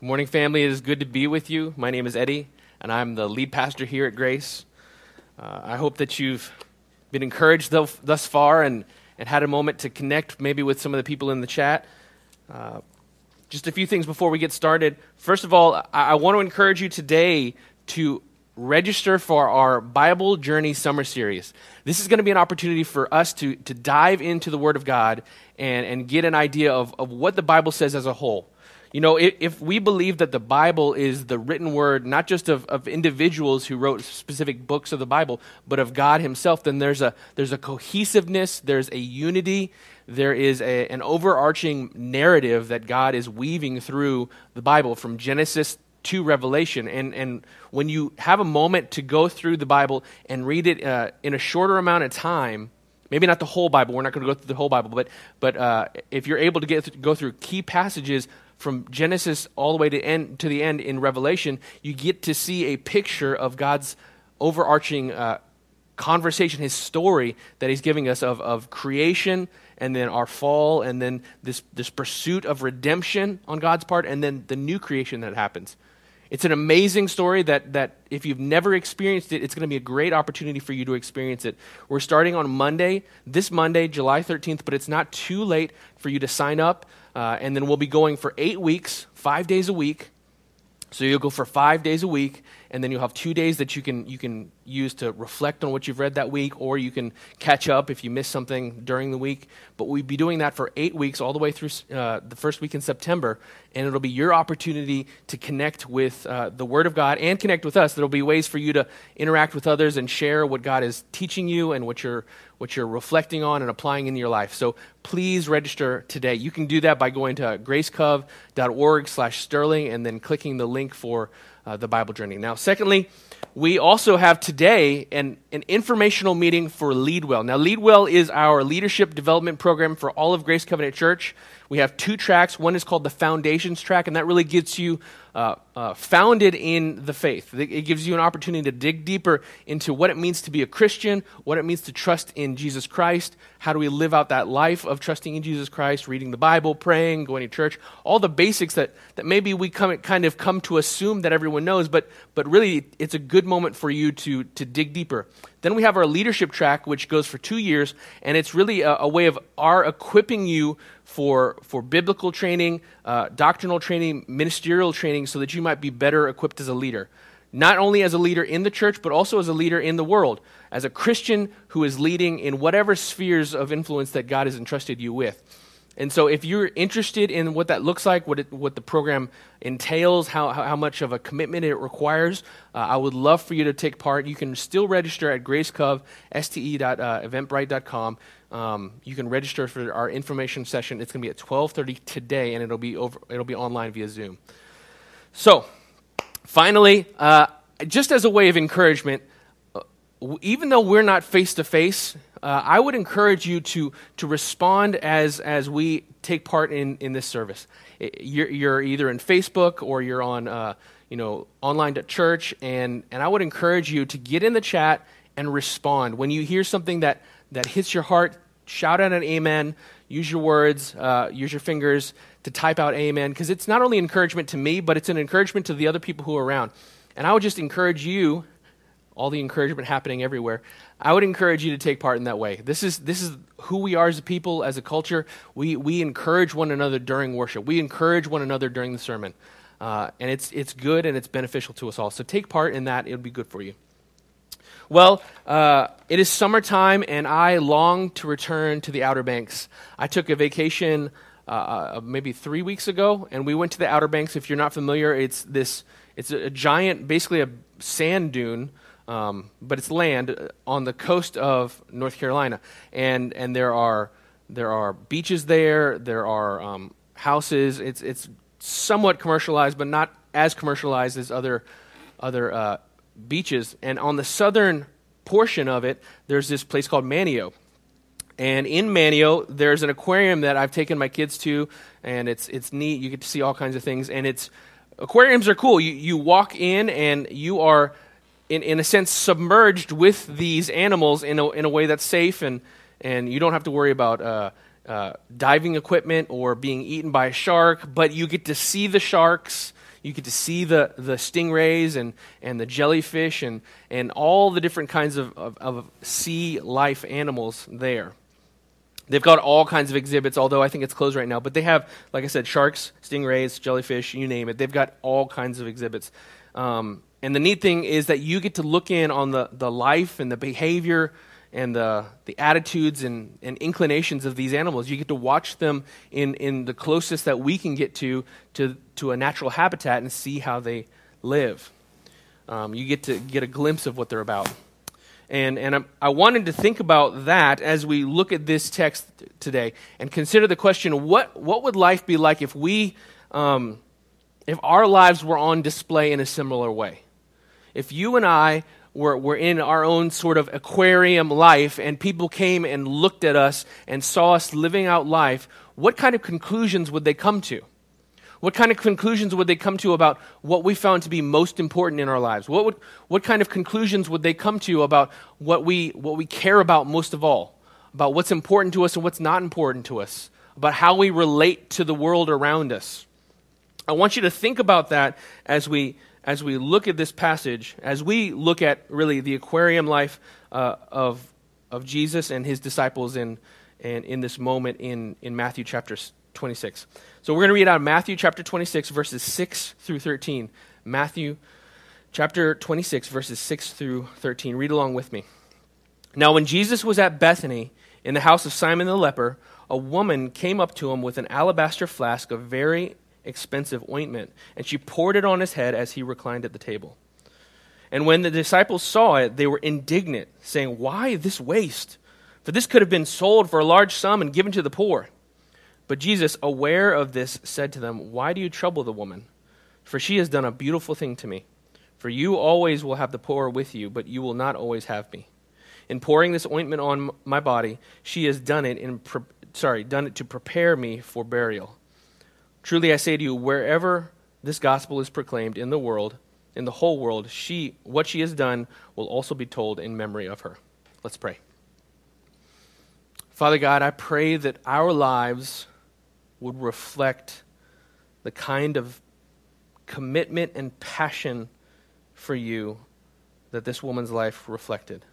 Good morning, family. It is good to be with you. My name is Eddie, and I'm the lead pastor here at Grace. Uh, I hope that you've been encouraged thus far and, and had a moment to connect maybe with some of the people in the chat. Uh, just a few things before we get started. First of all, I, I want to encourage you today to register for our Bible Journey Summer Series. This is going to be an opportunity for us to, to dive into the Word of God and, and get an idea of, of what the Bible says as a whole. You know, if, if, we believe that the Bible is the written word, not just of, of individuals who wrote specific books of the Bible, but of God Himself, then there's a, there's a cohesiveness, there's a unity, there is a, an overarching narrative that God is weaving through the Bible from Genesis to Revelation. And, and when you have a moment to go through the Bible and read it uh, in a shorter amount of time, maybe not the whole Bible, we're not going to go through the whole Bible, but, but uh, if you're able to get go through key passages, from Genesis all the way to, end, to the end in Revelation, you get to see a picture of God's overarching uh, conversation, his story that he's giving us of, of creation and then our fall and then this, this pursuit of redemption on God's part and then the new creation that happens. It's an amazing story that, that if you've never experienced it, it's going to be a great opportunity for you to experience it. We're starting on Monday, this Monday, July 13th, but it's not too late for you to sign up. Uh, and then we'll be going for eight weeks, five days a week. So you'll go for five days a week, and then you'll have two days that you can you can use to reflect on what you've read that week, or you can catch up if you miss something during the week. But we'll be doing that for eight weeks, all the way through uh, the first week in September, and it'll be your opportunity to connect with uh, the Word of God and connect with us. There'll be ways for you to interact with others and share what God is teaching you and what you're what you're reflecting on and applying in your life. So please register today. You can do that by going to gracecov.org/sterling and then clicking the link for uh, the Bible journey. Now, secondly, we also have today an, an informational meeting for Leadwell. Now, Leadwell is our leadership development program for all of Grace Covenant Church. We have two tracks. One is called the Foundations track, and that really gets you uh, uh, founded in the faith. It gives you an opportunity to dig deeper into what it means to be a Christian, what it means to trust in Jesus Christ, how do we live out that life of trusting in Jesus Christ, reading the Bible, praying, going to church, all the basics that, that maybe we come, kind of come to assume that everyone knows, but, but really it's a good moment for you to, to dig deeper. Then we have our leadership track, which goes for two years, and it's really a, a way of our equipping you for, for biblical training, uh, doctrinal training, ministerial training, so that you might be better equipped as a leader. Not only as a leader in the church, but also as a leader in the world, as a Christian who is leading in whatever spheres of influence that God has entrusted you with. And so, if you're interested in what that looks like, what, it, what the program entails, how, how, much of a commitment it requires, uh, I would love for you to take part. You can still register at gracecov.ste.eventbrite.com. Um, you can register for our information session. It's going to be at 12:30 today, and it'll be over. It'll be online via Zoom. So, finally, uh, just as a way of encouragement, uh, even though we're not face to face, I would encourage you to to respond as as we take part in in this service. You're, you're either in Facebook or you're on uh, you know online church, and and I would encourage you to get in the chat and respond when you hear something that that hits your heart, shout out an amen. Use your words, uh, use your fingers to type out amen, because it's not only encouragement to me, but it's an encouragement to the other people who are around. And I would just encourage you, all the encouragement happening everywhere, I would encourage you to take part in that way. This is, this is who we are as a people, as a culture. We, we encourage one another during worship, we encourage one another during the sermon. Uh, and it's, it's good and it's beneficial to us all. So take part in that, it'll be good for you. Well, uh, it is summertime, and I long to return to the Outer Banks. I took a vacation uh, uh, maybe three weeks ago, and we went to the Outer Banks. If you're not familiar, it's this it's a, giant, basically a sand dune, um, but it's land uh, on the coast of North Carolina, and and there are there are beaches there, there are um, houses. It's it's somewhat commercialized, but not as commercialized as other other uh, beaches. And on the southern portion of it, there's this place called Manteo. And in Manteo, there's an aquarium that I've taken my kids to, and it's, it's neat. You get to see all kinds of things. And it's aquariums are cool. You, you walk in, and you are, in, in a sense, submerged with these animals in a, in a way that's safe, and, and you don't have to worry about uh, uh, diving equipment or being eaten by a shark, but you get to see the sharks You get to see the, the stingrays and, and the jellyfish and, and all the different kinds of, of, of sea life animals there. They've got all kinds of exhibits, although I think it's closed right now. But they have, like I said, sharks, stingrays, jellyfish, you name it. They've got all kinds of exhibits. Um, and the neat thing is that you get to look in on the, the life and the behavior and the, the attitudes and, and inclinations of these animals. You get to watch them in, in the closest that we can get to, to, to a natural habitat and see how they live. Um, you get to get a glimpse of what they're about. And, and I wanted to think about that as we look at this text today and consider the question what, what would life be like if we, um, if our lives were on display in a similar way? If you and I were, were in our own sort of aquarium life and people came and looked at us and saw us living out life, what kind of conclusions would they come to? What kind of conclusions would they come to about what we found to be most important in our lives? What, would, what kind of conclusions would they come to about what we, what we care about most of all? About what's important to us and what's not important to us? About how we relate to the world around us? I want you to think about that as we, as we look at this passage, as we look at really the aquarium life uh, of, of Jesus and his disciples in, in, in this moment in, in Matthew chapter 26. So we're going to read out of Matthew chapter 26, verses 6 through 13. Matthew chapter 26, verses 6 through 13. Read along with me. Now, when Jesus was at Bethany in the house of Simon the leper, a woman came up to him with an alabaster flask of very expensive ointment, and she poured it on his head as he reclined at the table. And when the disciples saw it, they were indignant, saying, Why this waste? For this could have been sold for a large sum and given to the poor. But Jesus, aware of this, said to them, Why do you trouble the woman? For she has done a beautiful thing to me. For you always will have the poor with you, but you will not always have me. In pouring this ointment on my body, she has done it in pre- sorry, done it to prepare me for burial. Truly I say to you, wherever this gospel is proclaimed in the world, in the whole world, she what she has done will also be told in memory of her. Let's pray. Father God, I pray that our lives would reflect the kind of commitment and passion for you that this woman's life reflected.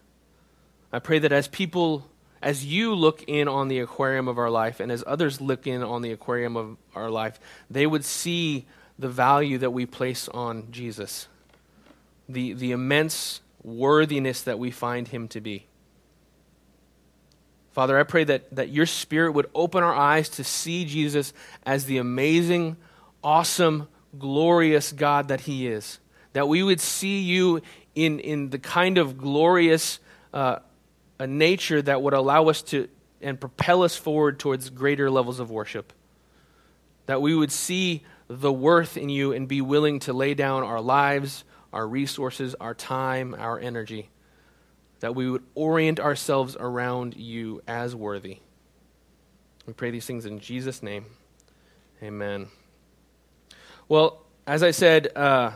I pray that as people, as you look in on the aquarium of our life, and as others look in on the aquarium of our life, they would see the value that we place on Jesus, the, the immense worthiness that we find him to be. Father, I pray that, that your Spirit would open our eyes to see Jesus as the amazing, awesome, glorious God that He is. That we would see you in, in the kind of glorious uh, a nature that would allow us to and propel us forward towards greater levels of worship. That we would see the worth in you and be willing to lay down our lives, our resources, our time, our energy that we would orient ourselves around you as worthy. We pray these things in Jesus' name. Amen. Well, as I said, uh,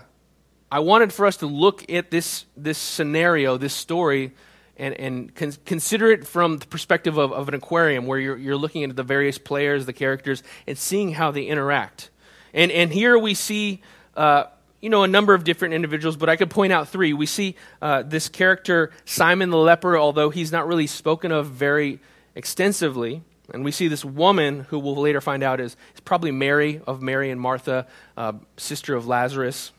I wanted for us to look at this, this scenario, this story, and, and con- consider it from the perspective of, of an aquarium where you're, you're looking at the various players, the characters, and seeing how they interact. And, and here we see uh, you know, a number of different individuals, but I could point out three. We see uh, this character, Simon the leper, although he's not really spoken of very extensively. And we see this woman, who we'll later find out is, is probably Mary of Mary and Martha, uh, sister of Lazarus.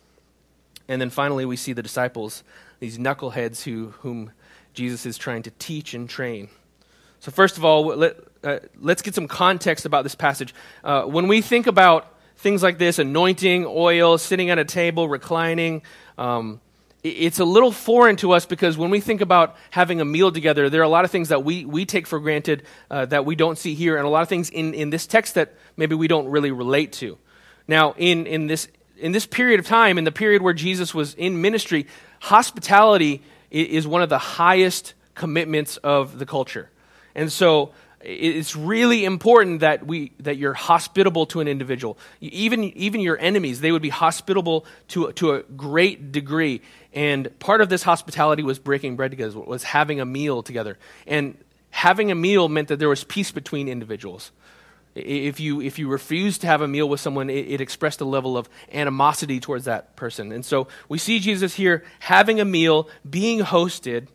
And then finally, we see the disciples, these knuckleheads who, whom Jesus is trying to teach and train. So, first of all, let, uh, let's get some context about this passage. Uh, when we think about things like this anointing, oil, sitting at a table, reclining. Um, it's a little foreign to us because when we think about having a meal together, there are a lot of things that we, we take for granted uh, that we don't see here, and a lot of things in, in this text that maybe we don't really relate to. Now, in, in, this, in this period of time, in the period where Jesus was in ministry, hospitality is one of the highest commitments of the culture. And so it's really important that we that you're hospitable to an individual. Even even your enemies they would be hospitable to to a great degree. And part of this hospitality was breaking bread together was having a meal together. And having a meal meant that there was peace between individuals. If you, if you refuse to have a meal with someone, it, it, expressed a level of animosity towards that person. And so we see Jesus here having a meal, being hosted,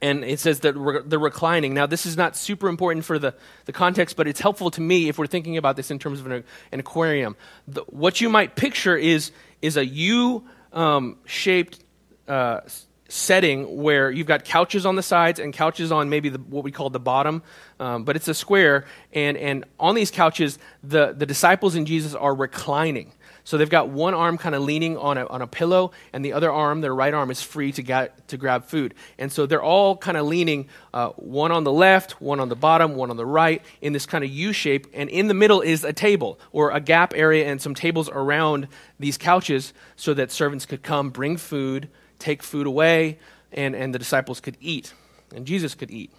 and it says that re- they're reclining. Now, this is not super important for the, the context, but it's helpful to me if we're thinking about this in terms of an, an aquarium. The, what you might picture is, is a U um, shaped uh, setting where you've got couches on the sides and couches on maybe the, what we call the bottom, um, but it's a square. And, and on these couches, the, the disciples and Jesus are reclining. So they've got one arm kind of leaning on a, on a pillow, and the other arm, their right arm, is free to, get, to grab food. And so they're all kind of leaning, uh, one on the left, one on the bottom, one on the right, in this kind of U shape. And in the middle is a table or a gap area and some tables around these couches so that servants could come, bring food, take food away, and, and the disciples could eat, and Jesus could eat.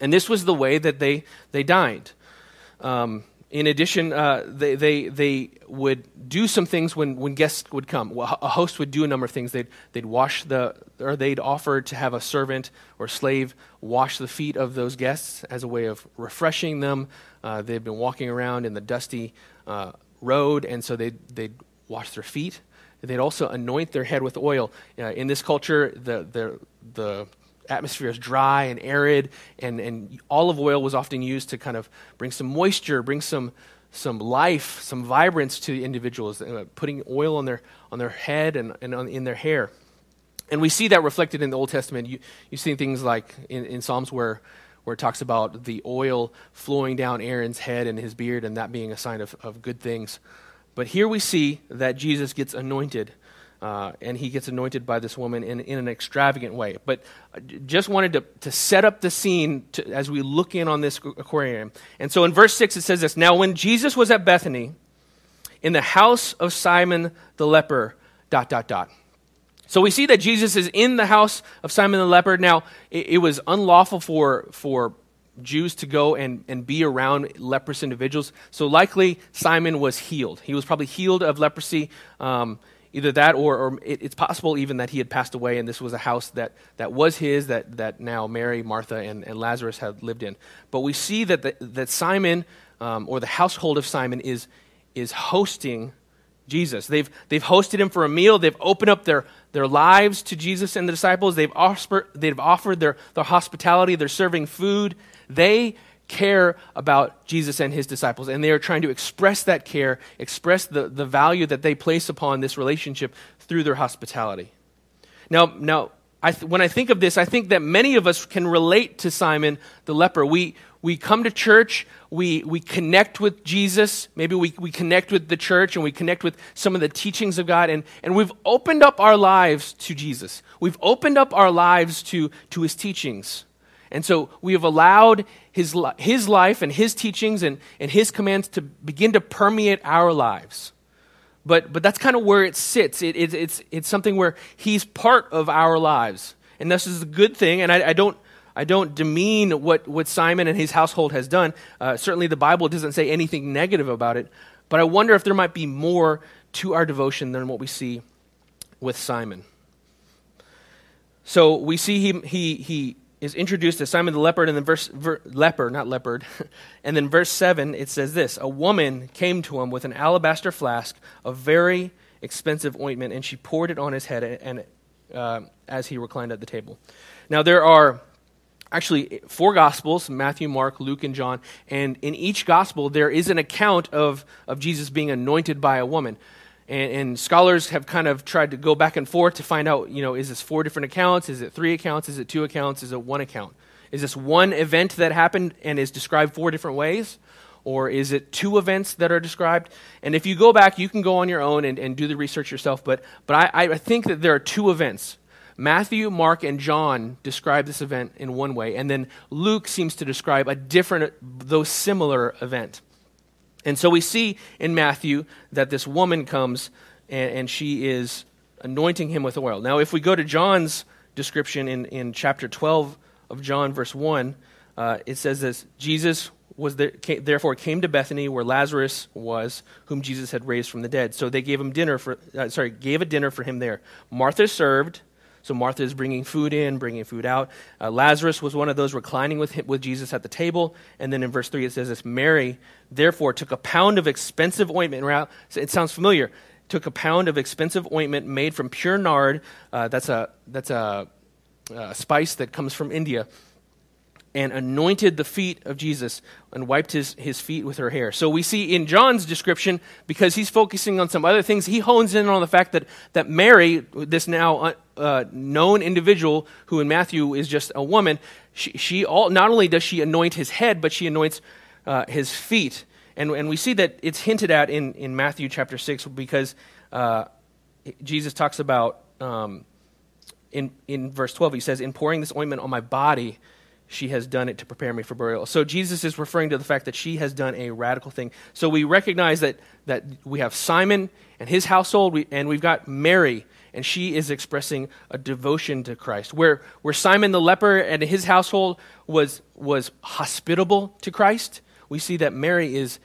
And this was the way that they, they dined. Um, in addition, uh, they, they, they would do some things when, when guests would come. A host would do a number of things. They'd, they'd wash the, or they'd offer to have a servant or slave wash the feet of those guests as a way of refreshing them. Uh, they'd been walking around in the dusty uh, road, and so they'd, they'd wash their feet. They'd also anoint their head with oil. Uh, in this culture, the, the, the atmosphere is dry and arid, and, and olive oil was often used to kind of bring some moisture, bring some, some life, some vibrance to the individuals, uh, putting oil on their, on their head and, and on, in their hair. And we see that reflected in the Old Testament. You, you see things like in, in Psalms where, where it talks about the oil flowing down Aaron's head and his beard, and that being a sign of, of good things. But here we see that Jesus gets anointed, uh, and he gets anointed by this woman in, in an extravagant way. But just wanted to, to set up the scene to, as we look in on this aquarium. And so in verse 6, it says this Now, when Jesus was at Bethany, in the house of Simon the leper, dot, dot, dot. So we see that Jesus is in the house of Simon the leper. Now, it, it was unlawful for, for Jews to go and, and be around leprous individuals. So likely Simon was healed. He was probably healed of leprosy. Um, either that or, or it, it's possible even that he had passed away and this was a house that, that was his that, that now Mary, Martha, and, and Lazarus had lived in. But we see that, the, that Simon um, or the household of Simon is, is hosting Jesus. They've, they've hosted him for a meal. They've opened up their, their lives to Jesus and the disciples. They've, offer, they've offered their, their hospitality. They're serving food. They care about Jesus and his disciples, and they are trying to express that care, express the, the value that they place upon this relationship through their hospitality. Now, now I th- when I think of this, I think that many of us can relate to Simon the leper. We, we come to church, we, we connect with Jesus, maybe we, we connect with the church and we connect with some of the teachings of God, and, and we've opened up our lives to Jesus. We've opened up our lives to, to his teachings. And so we have allowed his, his life and his teachings and, and his commands to begin to permeate our lives. But, but that's kind of where it sits. It, it, it's, it's something where he's part of our lives. And this is a good thing. And I, I don't, I don't demean what, what Simon and his household has done. Uh, certainly the Bible doesn't say anything negative about it. But I wonder if there might be more to our devotion than what we see with Simon. So we see he, he, he is introduced as Simon the leopard, and then verse ver, leper, not leopard, and then verse seven it says this: A woman came to him with an alabaster flask of very expensive ointment, and she poured it on his head, and uh, as he reclined at the table. Now there are actually four gospels matthew mark luke and john and in each gospel there is an account of, of jesus being anointed by a woman and, and, scholars have kind of tried to go back and forth to find out, you know, is this four different accounts? Is it three accounts? Is it two accounts? Is it one account? Is this one event that happened and is described four different ways? Or is it two events that are described? And if you go back, you can go on your own and, and do the research yourself. But, but I, I think that there are two events. Matthew, Mark, and John describe this event in one way, and then Luke seems to describe a different, though similar event. And so we see in Matthew that this woman comes and, and, she is anointing him with oil. Now, if we go to John's description in, in chapter 12 of John, verse 1, uh, it says this Jesus was there, came, therefore came to Bethany where Lazarus was, whom Jesus had raised from the dead. So they gave him dinner for, uh, sorry, gave a dinner for him there. Martha served, So Martha is bringing food in, bringing food out. Uh, Lazarus was one of those reclining with, him, with Jesus at the table. And then in verse 3 it says this Mary, therefore, took a pound of expensive ointment. It sounds familiar. Took a pound of expensive ointment made from pure nard. Uh, that's a, that's a, a spice that comes from India and anointed the feet of Jesus and wiped his, his feet with her hair. So we see in John's description, because he's focusing on some other things, he hones in on the fact that, that Mary, this now uh, uh, known individual who in Matthew is just a woman, she, she all, not only does she anoint his head, but she anoints uh, his feet. And, and we see that it's hinted at in, in Matthew chapter 6 because uh, Jesus talks about, um, in, in verse 12, he says, In pouring this ointment on my body, she has done it to prepare me for burial. So Jesus is referring to the fact that she has done a radical thing. So we recognize that, that we have Simon and his household, we, and we've got Mary, and she is expressing a devotion to Christ. Where, where Simon the leper and his household was, was hospitable to Christ, we see that Mary is,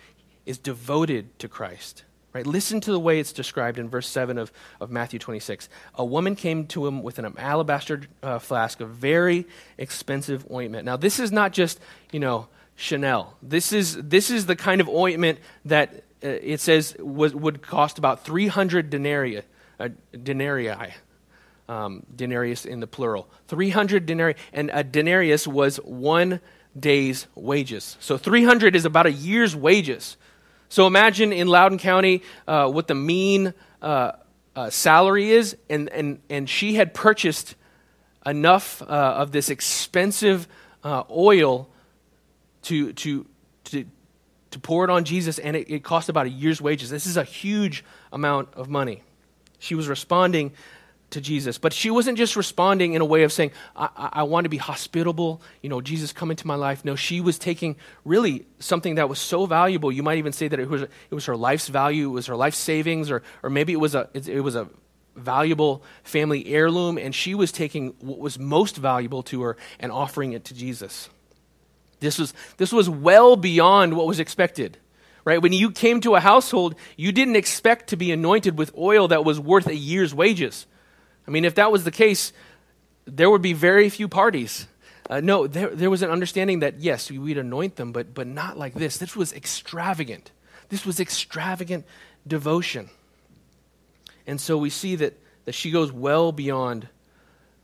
is devoted to Christ. Right? Listen to the way it's described in verse 7 of, of Matthew 26. A woman came to him with an alabaster uh, flask of very expensive ointment. Now, this is not just, you know, Chanel. This is, this is the kind of ointment that uh, it says was, would cost about 300 denarii. Uh, denarii. Um, denarius in the plural. 300 denarii. And a denarius was one day's wages. So 300 is about a year's wages. So imagine in Loudoun County uh, what the mean uh, uh, salary is, and, and, and she had purchased enough uh, of this expensive uh, oil to, to, to, to pour it on Jesus, and it, it cost about a year's wages. This is a huge amount of money. She was responding to Jesus. But she wasn't just responding in a way of saying, I, I, I, want to be hospitable, you know, Jesus, come into my life. No, she was taking really something that was so valuable. You might even say that it was, it was her life's value, it was her life savings, or, or maybe it was, a, it, it was a valuable family heirloom, and she was taking what was most valuable to her and offering it to Jesus. This was, this was well beyond what was expected right? When you came to a household, you didn't expect to be anointed with oil that was worth a year's wages. I mean, if that was the case, there would be very few parties. Uh, no, there, there was an understanding that, yes, we'd anoint them, but, but not like this. This was extravagant. This was extravagant devotion. And so we see that, that she goes well beyond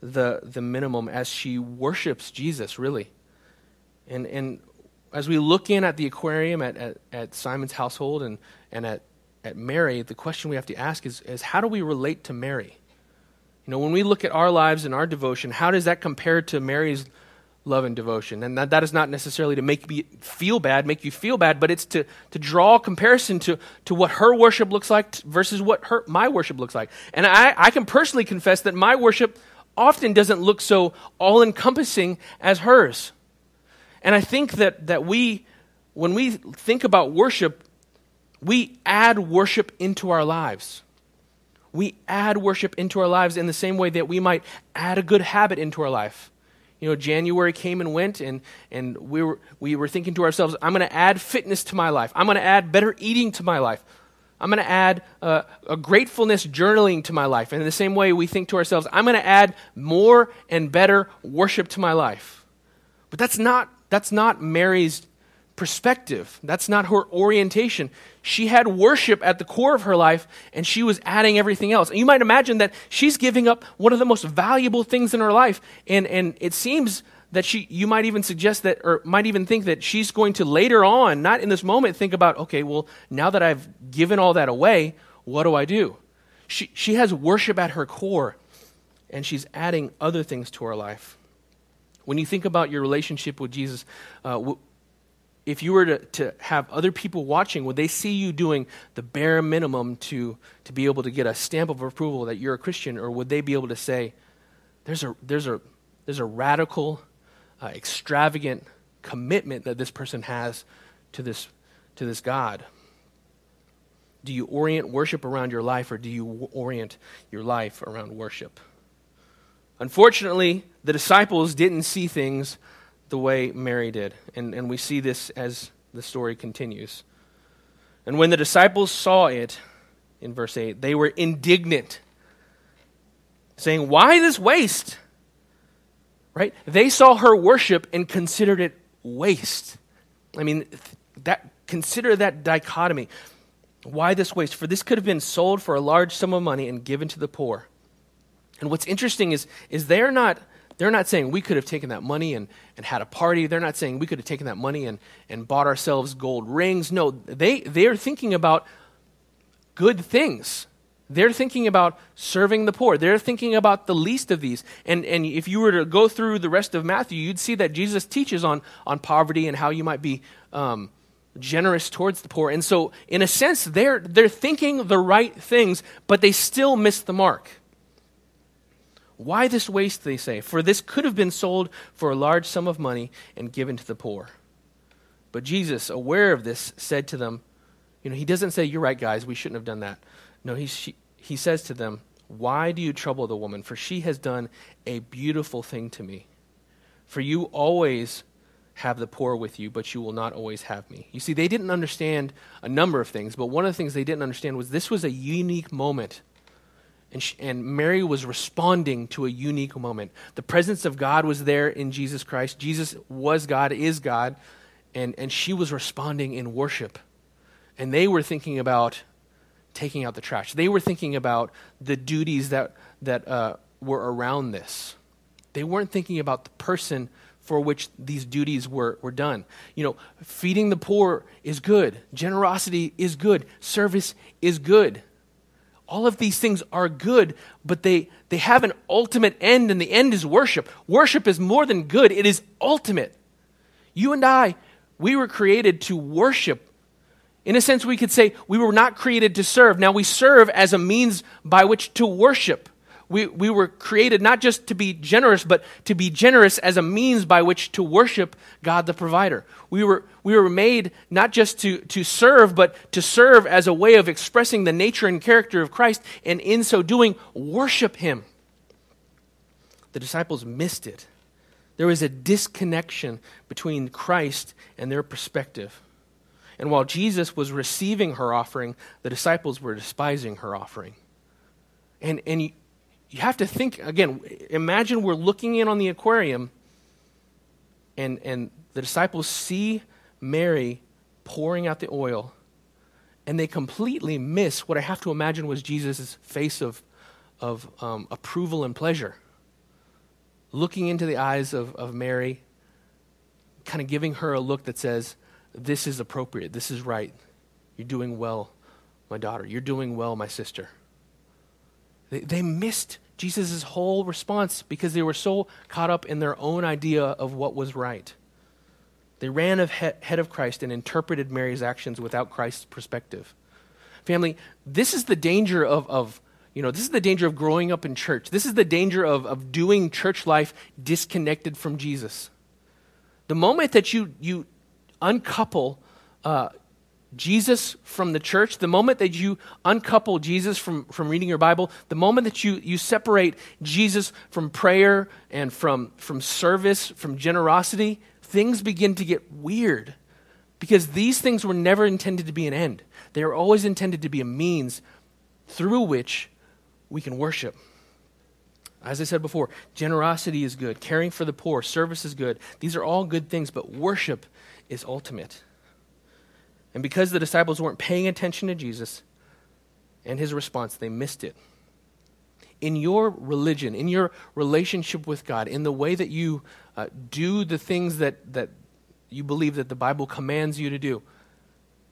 the, the minimum as she worships Jesus, really. And, and as we look in at the aquarium at, at, at Simon's household and, and at, at Mary, the question we have to ask is, is how do we relate to Mary? You know, when we look at our lives and our devotion, how does that compare to Mary's love and devotion? And that, that is not necessarily to make me feel bad, make you feel bad, but it's to, to draw a comparison to, to what her worship looks like versus what her, my worship looks like. And I, I can personally confess that my worship often doesn't look so all encompassing as hers. And I think that, that we, when we think about worship, we add worship into our lives we add worship into our lives in the same way that we might add a good habit into our life. You know, January came and went, and, and we, were, we were thinking to ourselves, I'm going to add fitness to my life. I'm going to add better eating to my life. I'm going to add uh, a gratefulness journaling to my life. And in the same way, we think to ourselves, I'm going to add more and better worship to my life. But that's not, that's not Mary's perspective. That's not her orientation. She had worship at the core of her life, and she was adding everything else. And you might imagine that she's giving up one of the most valuable things in her life. And, and it seems that she, you might even suggest that, or might even think that she's going to later on, not in this moment, think about, okay, well, now that I've given all that away, what do I do? She, she has worship at her core, and she's adding other things to her life. When you think about your relationship with Jesus, uh, if you were to, to have other people watching, would they see you doing the bare minimum to, to be able to get a stamp of approval that you're a Christian? Or would they be able to say, there's a, there's a, there's a radical, uh, extravagant commitment that this person has to this, to this God? Do you orient worship around your life, or do you orient your life around worship? Unfortunately, the disciples didn't see things the way Mary did. And, and we see this as the story continues. And when the disciples saw it, in verse 8, they were indignant. saying, Why this waste? Right? They saw her worship and considered it waste. I mean, that consider that dichotomy. Why this waste? For this could have been sold for a large sum of money and given to the poor. And what's interesting is, is they're not they're not saying we could have taken that money and, and had a party. They're not saying we could have taken that money and, and bought ourselves gold rings. No, they, they're thinking about good things. They're thinking about serving the poor. They're thinking about the least of these. And, and if you were to go through the rest of Matthew, you'd see that Jesus teaches on, on poverty and how you might be um, generous towards the poor. And so, in a sense, they're, they're thinking the right things, but they still miss the mark. Why this waste, they say? For this could have been sold for a large sum of money and given to the poor. But Jesus, aware of this, said to them, You know, he doesn't say, You're right, guys, we shouldn't have done that. No, he, she, he says to them, Why do you trouble the woman? For she has done a beautiful thing to me. For you always have the poor with you, but you will not always have me. You see, they didn't understand a number of things, but one of the things they didn't understand was this was a unique moment and, she, and Mary was responding to a unique moment. The presence of God was there in Jesus Christ. Jesus was God, is God, and, and she was responding in worship. And they were thinking about taking out the trash. They were thinking about the duties that, that uh, were around this. They weren't thinking about the person for which these duties were, were done. You know, feeding the poor is good, generosity is good, service is good. All of these things are good, but they, they have an ultimate end, and the end is worship. Worship is more than good, it is ultimate. You and I, we were created to worship. In a sense, we could say we were not created to serve. Now, we serve as a means by which to worship. We, we were created not just to be generous, but to be generous as a means by which to worship God the provider. We were, we were made not just to, to serve, but to serve as a way of expressing the nature and character of Christ, and in so doing, worship Him. The disciples missed it. There was a disconnection between Christ and their perspective. And while Jesus was receiving her offering, the disciples were despising her offering. And, and you have to think again imagine we're looking in on the aquarium and and the disciples see mary pouring out the oil and they completely miss what i have to imagine was jesus' face of of um, approval and pleasure. Looking into the eyes of, of mary kind of giving her a look that says this is appropriate. This is right. You're doing well my daughter. You're doing well my sister they, missed Jesus' whole response because they were so caught up in their own idea of what was right. They ran ahead of Christ and interpreted Mary's actions without Christ's perspective. Family, this is the danger of, of you know, this is the danger of growing up in church. This is the danger of, of doing church life disconnected from Jesus. The moment that you, you uncouple uh, Jesus from the church, the moment that you uncouple Jesus from, from reading your Bible, the moment that you, you separate Jesus from prayer and from, from service, from generosity, things begin to get weird. Because these things were never intended to be an end, they are always intended to be a means through which we can worship. As I said before, generosity is good, caring for the poor, service is good. These are all good things, but worship is ultimate. And because the disciples weren't paying attention to Jesus and his response, they missed it. In your religion, in your relationship with God, in the way that you uh, do the things that, that you believe that the Bible commands you to do,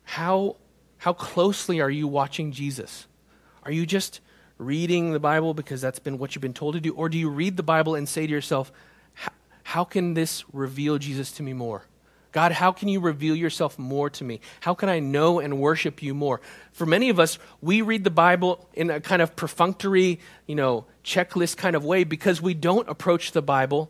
how, how closely are you watching Jesus? Are you just reading the Bible because that's been what you've been told to do? Or do you read the Bible and say to yourself, how can this reveal Jesus to me more? God, how can you reveal yourself more to me? How can I know and worship you more? For many of us, we read the Bible in a kind of perfunctory, you know, checklist kind of way because we don't approach the Bible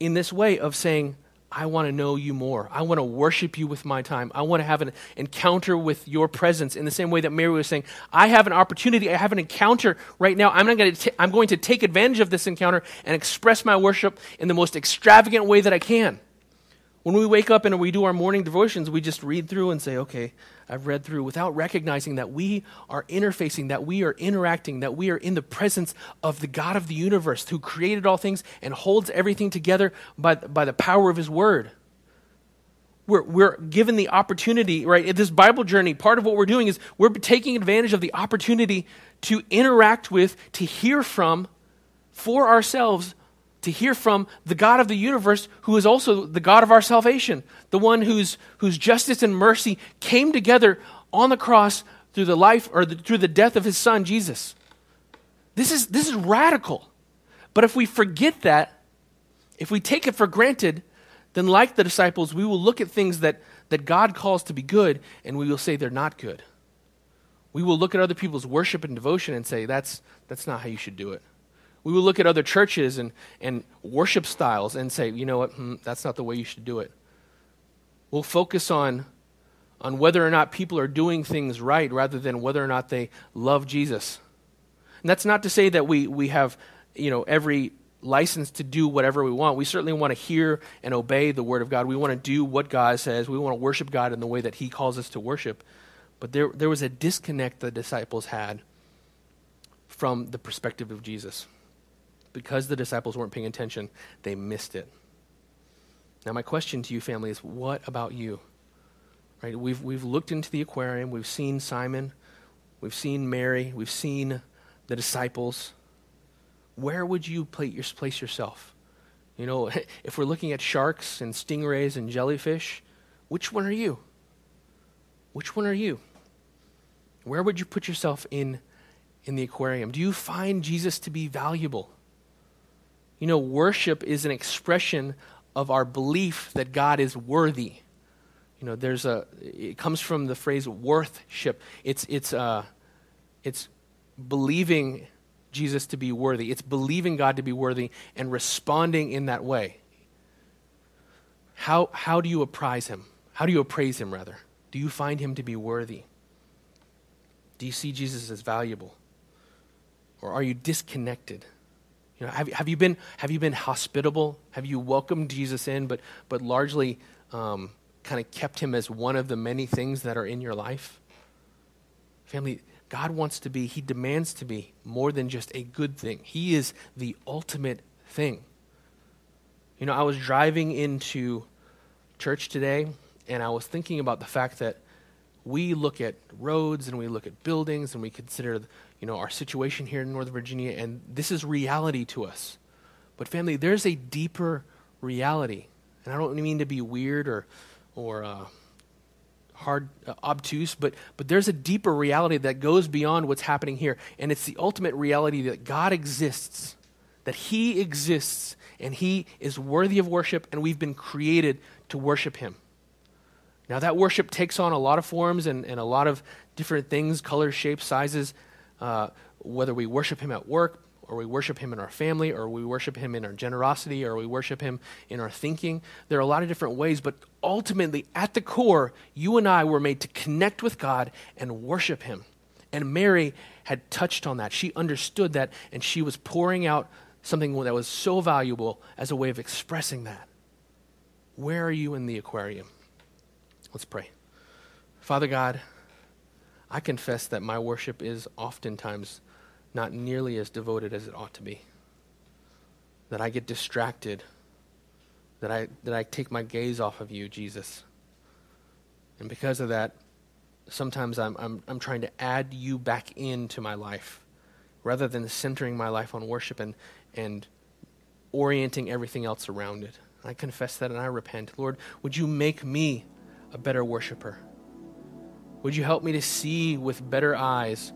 in this way of saying, I want to know you more. I want to worship you with my time. I want to have an encounter with your presence in the same way that Mary was saying, I have an opportunity. I have an encounter right now. I'm, not going to I'm going to take advantage of this encounter and express my worship in the most extravagant way that I can. When we wake up and we do our morning devotions, we just read through and say, okay, I've read through without recognizing that we are interfacing, that we are interacting, that we are in the presence of the God of the universe who created all things and holds everything together by, by the power of his word. We're, we're given the opportunity, right? This Bible journey, part of what we're doing is we're taking advantage of the opportunity to interact with, to hear from, for ourselves to hear from the God of the universe, who is also the God of our salvation, the one whose, whose justice and mercy came together on the cross through the life or the, through the death of his son, Jesus. This is, this is radical. But if we forget that, if we take it for granted, then like the disciples, we will look at things that, that God calls to be good and we will say they're not good. We will look at other people's worship and devotion and say, that's, that's not how you should do it. We will look at other churches and, and worship styles and say, you know what, hmm, that's not the way you should do it. We'll focus on, on whether or not people are doing things right rather than whether or not they love Jesus. And that's not to say that we, we have you know, every license to do whatever we want. We certainly want to hear and obey the Word of God. We want to do what God says. We want to worship God in the way that He calls us to worship. But there, there was a disconnect the disciples had from the perspective of Jesus because the disciples weren't paying attention, they missed it. Now, my question to you, family, is what about you? Right? We've, we've looked into the aquarium, we've seen Simon, we've seen Mary, we've seen the disciples. Where would you place yourself? You know, if we're looking at sharks and stingrays and jellyfish, which one are you? Which one are you? Where would you put yourself in, in the aquarium? Do you find Jesus to be valuable? You know, worship is an expression of our belief that God is worthy. You know, there's a, it comes from the phrase worthship. It's, it's, uh, it's believing Jesus to be worthy. It's believing God to be worthy and responding in that way. How, how do you appraise him? How do you appraise him, rather? Do you find him to be worthy? Do you see Jesus as valuable? Or are you disconnected? You know, have, have, you been, have you been hospitable? Have you welcomed Jesus in, but, but largely um, kind of kept him as one of the many things that are in your life? Family, God wants to be, He demands to be more than just a good thing. He is the ultimate thing. You know, I was driving into church today and I was thinking about the fact that we look at roads and we look at buildings and we consider you know, our situation here in Northern Virginia, and this is reality to us. But family, there's a deeper reality, and I don't mean to be weird or, or uh, hard, uh, obtuse, but but there's a deeper reality that goes beyond what's happening here, and it's the ultimate reality that God exists, that He exists, and He is worthy of worship, and we've been created to worship Him. Now, that worship takes on a lot of forms and, and a lot of different things colors, shapes, sizes uh, whether we worship Him at work, or we worship Him in our family, or we worship Him in our generosity, or we worship Him in our thinking. There are a lot of different ways, but ultimately, at the core, you and I were made to connect with God and worship Him. And Mary had touched on that. She understood that, and she was pouring out something that was so valuable as a way of expressing that. Where are you in the aquarium? Let's pray. Father God, I confess that my worship is oftentimes not nearly as devoted as it ought to be. That I get distracted. That I, that I take my gaze off of you, Jesus. And because of that, sometimes I'm, I'm, I'm trying to add you back into my life rather than centering my life on worship and, and orienting everything else around it. I confess that and I repent. Lord, would you make me a better worshiper? Would you help me to see with better eyes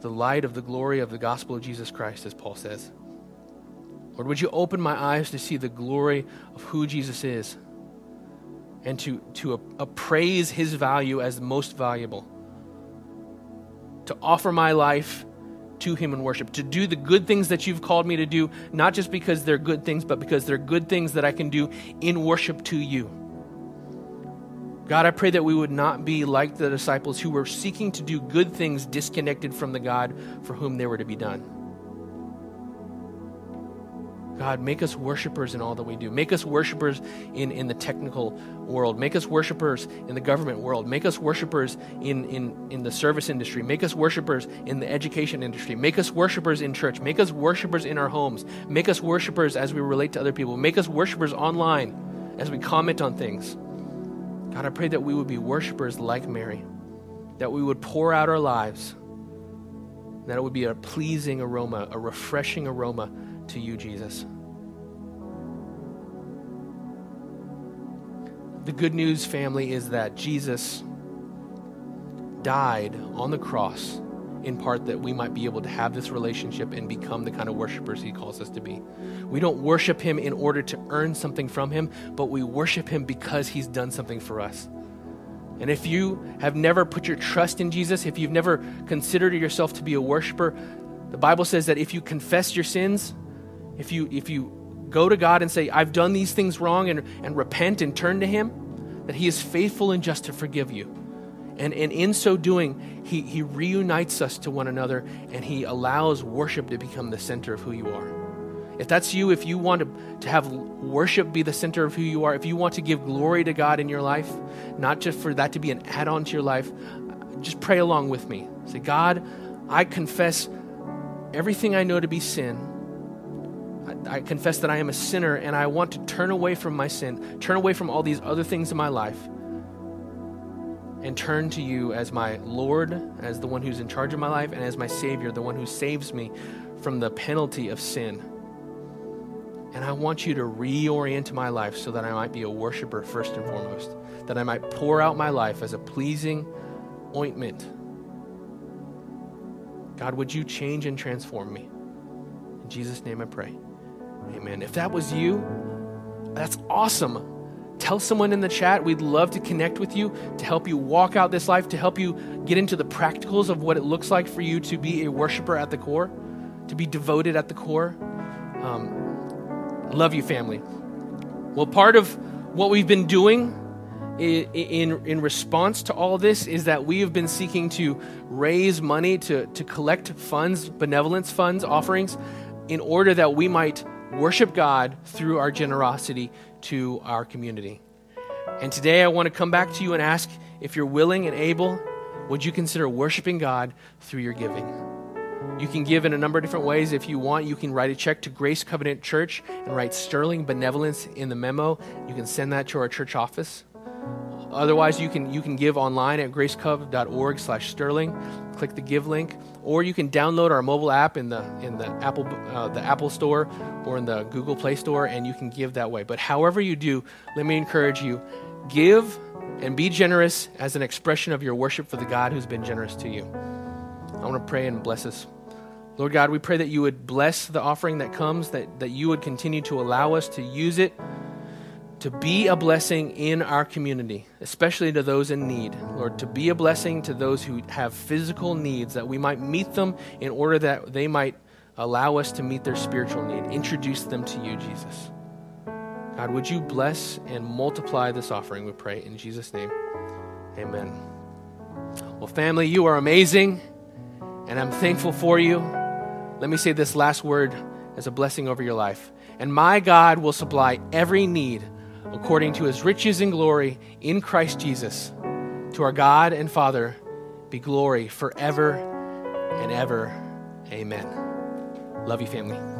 the light of the glory of the gospel of Jesus Christ, as Paul says? Lord, would you open my eyes to see the glory of who Jesus is and to, to appraise his value as most valuable? To offer my life to him in worship, to do the good things that you've called me to do, not just because they're good things, but because they're good things that I can do in worship to you. God, I pray that we would not be like the disciples who were seeking to do good things disconnected from the God for whom they were to be done. God, make us worshipers in all that we do. Make us worshipers in, in the technical world. Make us worshipers in the government world. Make us worshipers in, in, in the service industry. Make us worshipers in the education industry. Make us worshipers in church. Make us worshipers in our homes. Make us worshipers as we relate to other people. Make us worshipers online as we comment on things. God, I pray that we would be worshipers like Mary, that we would pour out our lives, that it would be a pleasing aroma, a refreshing aroma to you, Jesus. The good news, family, is that Jesus died on the cross in part that we might be able to have this relationship and become the kind of worshipers he calls us to be. We don't worship him in order to earn something from him, but we worship him because he's done something for us. And if you have never put your trust in Jesus, if you've never considered yourself to be a worshiper, the Bible says that if you confess your sins, if you, if you go to God and say, I've done these things wrong, and, and repent and turn to Him, that He is faithful and just to forgive you. And, and in so doing, he, he reunites us to one another and He allows worship to become the center of who you are. If that's you, if you want to, to have worship be the center of who you are, if you want to give glory to God in your life, not just for that to be an add on to your life, just pray along with me. Say, God, I confess everything I know to be sin I confess that I am a sinner and I want to turn away from my sin, turn away from all these other things in my life, and turn to you as my Lord, as the one who's in charge of my life, and as my Savior, the one who saves me from the penalty of sin. And I want you to reorient my life so that I might be a worshiper first and foremost, that I might pour out my life as a pleasing ointment. God, would you change and transform me? In Jesus' name I pray. Amen. If that was you, that's awesome. Tell someone in the chat. We'd love to connect with you to help you walk out this life, to help you get into the practicals of what it looks like for you to be a worshiper at the core, to be devoted at the core. Um, love you, family. Well, part of what we've been doing in, in, in response to all this is that we have been seeking to raise money to, to collect funds, benevolence funds, offerings, in order that we might worship God through our generosity to our community. And today I want to come back to you and ask if you're willing and able, would you consider worshiping God through your giving? You can give in a number of different ways. If you want, you can write a check to Grace Covenant Church and write Sterling Benevolence in the memo. You can send that to our church office. Otherwise, you can, you can give online at gracecov.org slash sterling. Click the give link. Or you can download our mobile app in the, in the, Apple, uh, the Apple Store or in the Google Play Store, and you can give that way. But however you do, let me encourage you give and be generous as an expression of your worship for the God who's been generous to you. I want to pray and bless us. Lord God, we pray that you would bless the offering that comes, that, that you would continue to allow us to use it to be a blessing in our community, especially to those in need. Lord, to be a blessing to those who have physical needs, that we might meet them in order that they might allow us to meet their spiritual need. Introduce them to you, Jesus. God, would you bless and multiply this offering, we pray, in Jesus' name. Amen. Well, family, you are amazing, and I'm thankful for you. Let me say this last word as a blessing over your life. And my God will supply every need according to his riches and glory in Christ Jesus. To our God and Father be glory forever and ever. Amen. Love you, family.